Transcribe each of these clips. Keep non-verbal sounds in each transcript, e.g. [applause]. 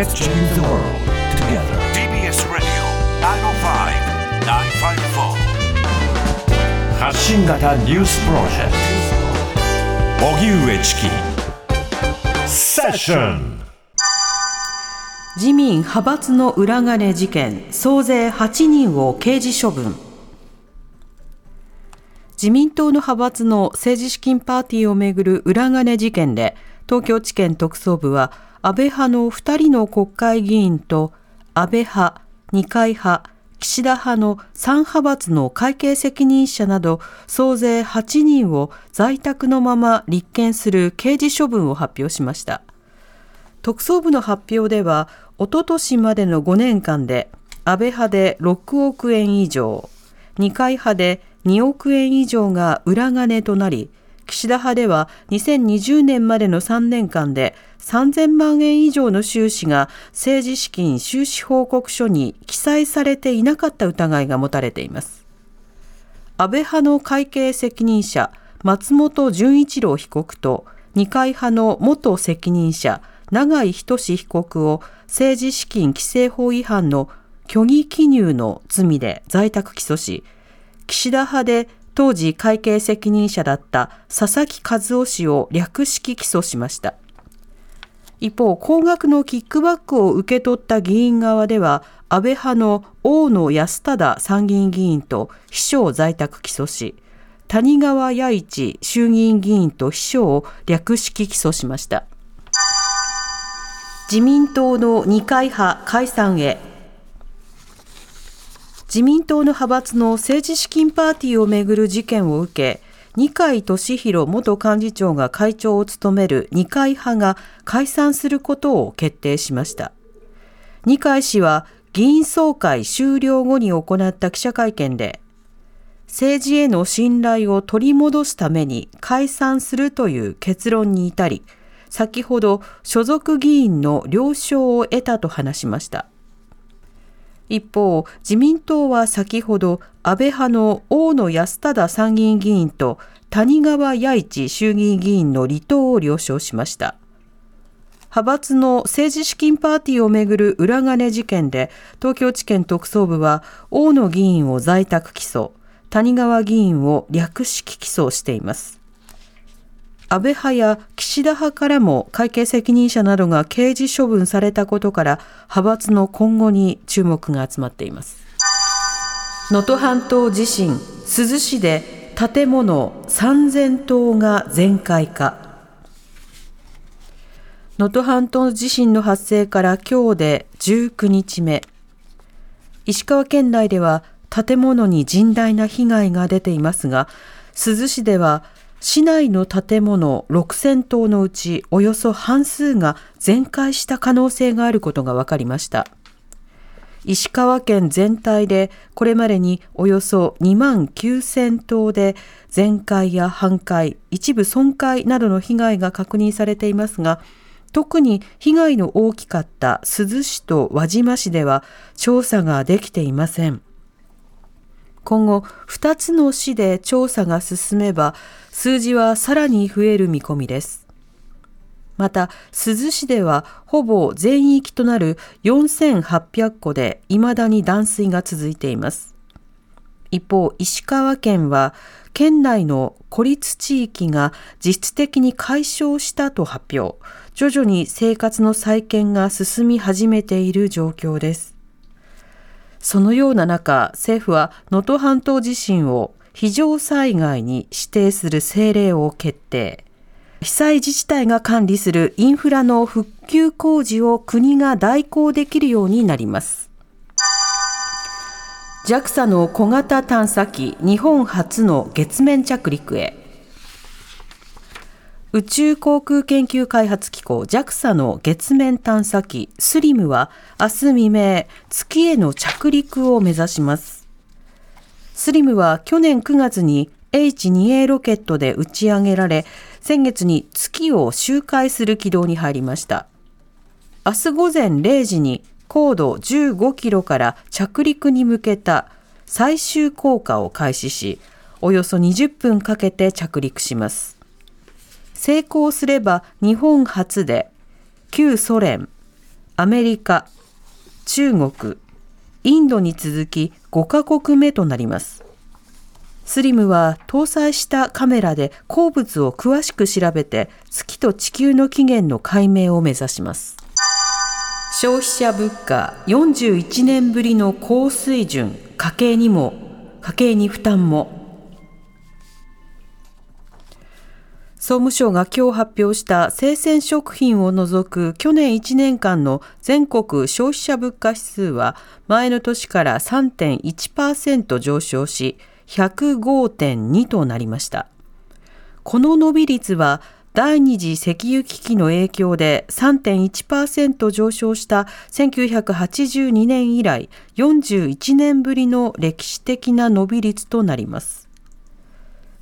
Let's change the world together. TBS Radio 905-954発信型ニュースプロジェクト荻上チキセッション自民派閥の裏金事件総勢8人を刑事処分。自民党の派閥の政治資金パーティーをめぐる裏金事件で東京地検特捜部は安倍派の2人の国会議員と安倍派、二階派、岸田派の3派閥の会計責任者など総勢8人を在宅のまま立件する刑事処分を発表しました。特捜部の発表では、おととしまでの5年間で、安倍派で6億円以上、二階派で2億円以上が裏金となり、岸田派では2020年までの3年間で3000万円以上の収支が政治資金収支報告書に記載されていなかった疑いが持たれています。安倍派の会計責任者、松本純一郎被告と二階派の元責任者、永井仁被告を政治資金規正法違反の虚偽記入の罪で在宅起訴し、岸田派で当時会計責任者だった佐々木和夫氏を略式起訴しました。一方、高額のキックバックを受け取った議員側では、安倍派の大野安忠参議院議員と秘書を在宅起訴し、谷川弥一衆議院議員と秘書を略式起訴しました。自民党の二階派解散へ自民党の派閥の政治資金パーティーをめぐる事件を受け、二階俊博元幹事長が会長を務める二階派が解散することを決定しました。二階氏は議員総会終了後に行った記者会見で、政治への信頼を取り戻すために解散するという結論に至り、先ほど所属議員の了承を得たと話しました。一方、自民党は先ほど安倍派の大野安忠参議院議員と谷川弥一衆議院議員の離党を了承しました。派閥の政治資金パーティーをめぐる裏金事件で東京地検特捜部は大野議員を在宅起訴、谷川議員を略式起訴しています。安倍派や岸田派からも会計責任者などが刑事処分されたことから派閥の今後に注目が集まっています。能登半島地震、珠洲市で建物3000棟が全壊か。能登半島地震の発生から今日で19日目。石川県内では建物に甚大な被害が出ていますが、珠洲市では市内の建物6000棟のうちおよそ半数が全壊した可能性があることが分かりました。石川県全体でこれまでにおよそ2万9000棟で全壊や半壊、一部損壊などの被害が確認されていますが、特に被害の大きかった珠洲市と輪島市では調査ができていません。今後、2つの市で調査が進めば、数字はさらに増える見込みです。また、珠洲市ではほぼ全域となる4800戸で未だに断水が続いています。一方、石川県は、県内の孤立地域が実質的に解消したと発表。徐々に生活の再建が進み始めている状況です。そのような中、政府は能登半島地震を非常災害に指定する政令を決定。被災自治体が管理するインフラの復旧工事を国が代行できるようになります。JAXA の小型探査機日本初の月面着陸へ。宇宙航空研究開発機構 JAXA の月面探査機スリムは明日未明月への着陸を目指します。スリムは去年9月に H2A ロケットで打ち上げられ、先月に月を周回する軌道に入りました。明日午前0時に高度15キロから着陸に向けた最終降下を開始し、およそ20分かけて着陸します。成功すれば日本初で旧ソ連、アメリカ、中国、インドに続き5カ国目となります。スリムは搭載したカメラで鉱物を詳しく調べて月と地球の起源の解明を目指します。消費者物価41年ぶりの高水準、家計にも、家計に負担も。総務省が今日発表した生鮮食品を除く去年1年間の全国消費者物価指数は前の年から3.1%上昇し105.2となりました。この伸び率は第二次石油危機の影響で3.1%上昇した1982年以来41年ぶりの歴史的な伸び率となります。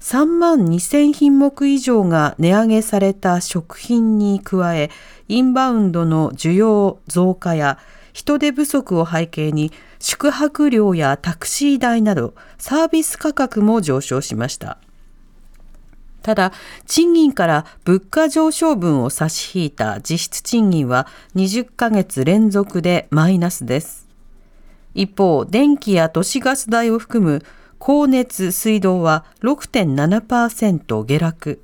3万2000品目以上が値上げされた食品に加え、インバウンドの需要増加や人手不足を背景に宿泊料やタクシー代などサービス価格も上昇しました。ただ、賃金から物価上昇分を差し引いた実質賃金は20ヶ月連続でマイナスです。一方、電気や都市ガス代を含む光熱・水道は6.7%下落。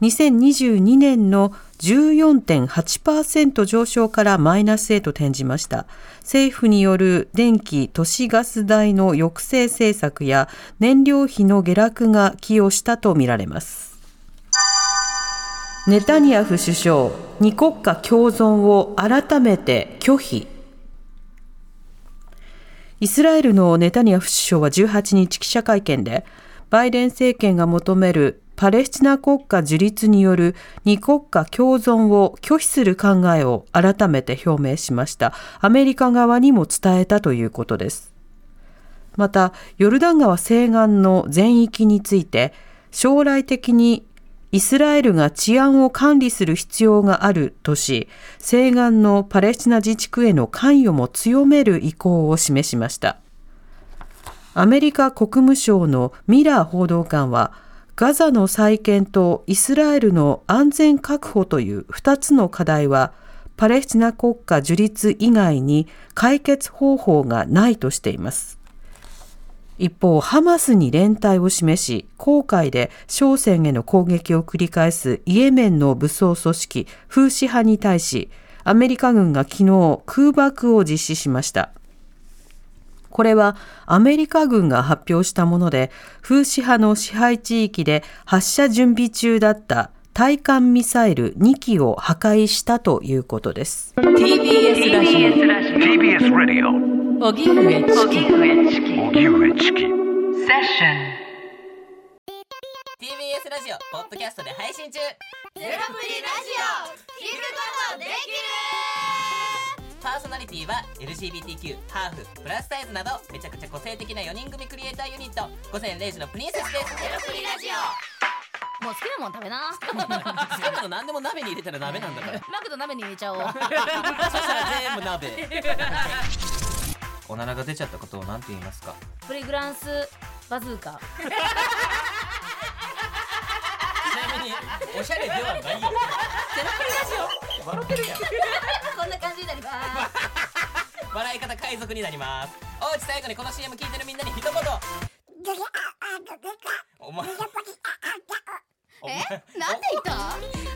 2022年の14.8%上昇からマイナスへと転じました。政府による電気・都市ガス代の抑制政策や燃料費の下落が寄与したとみられます。ネタニヤフ首相、二国家共存を改めて拒否。イスラエルのネタニヤフ首相は18日記者会見で、バイデン政権が求めるパレスチナ国家樹立による二国家共存を拒否する考えを改めて表明しました。アメリカ側にも伝えたということです。また、ヨルダン川西岸の全域について、将来的にイスラエルが治安を管理する必要があるとし、西岸のパレスチナ自治区への関与も強める意向を示しました。アメリカ国務省のミラー報道官は、ガザの再建とイスラエルの安全確保という2つの課題は、パレスチナ国家樹立以外に解決方法がないとしています。一方、ハマスに連帯を示し、航海で商船への攻撃を繰り返すイエメンの武装組織、フーシ派に対し、アメリカ軍が昨日空爆を実施しました。これはアメリカ軍が発表したもので、フーシ派の支配地域で発射準備中だった対艦ミサイル2機を破壊したということです。TBS ラジ TBS Radio オ。荻上チキ。荻上チキ TBS ラジオポッドキャストで配信中。ゼロプリラジオ。聞くことできる。パーソナリティは LGBTQ ハーフプラスサイズなどめちゃくちゃ個性的な4人組クリエイターユニット午前0時のプリンセスです。ゼロプリラジオ。もう好きなもん食べな。好きなの何でも鍋に入れたら鍋なんだから。[laughs] マクド鍋に入れちゃおう。そしたら全部鍋 [laughs] おならが出ちゃったことを何て言いますか？プリグランスバズーカ。ちなみにおしゃれではないよ。ゼロプリラジ笑ってるやん。オこんな感じになります。笑い方海賊になります。おうち最後にこの CM 聞いてるみんなに一言。お前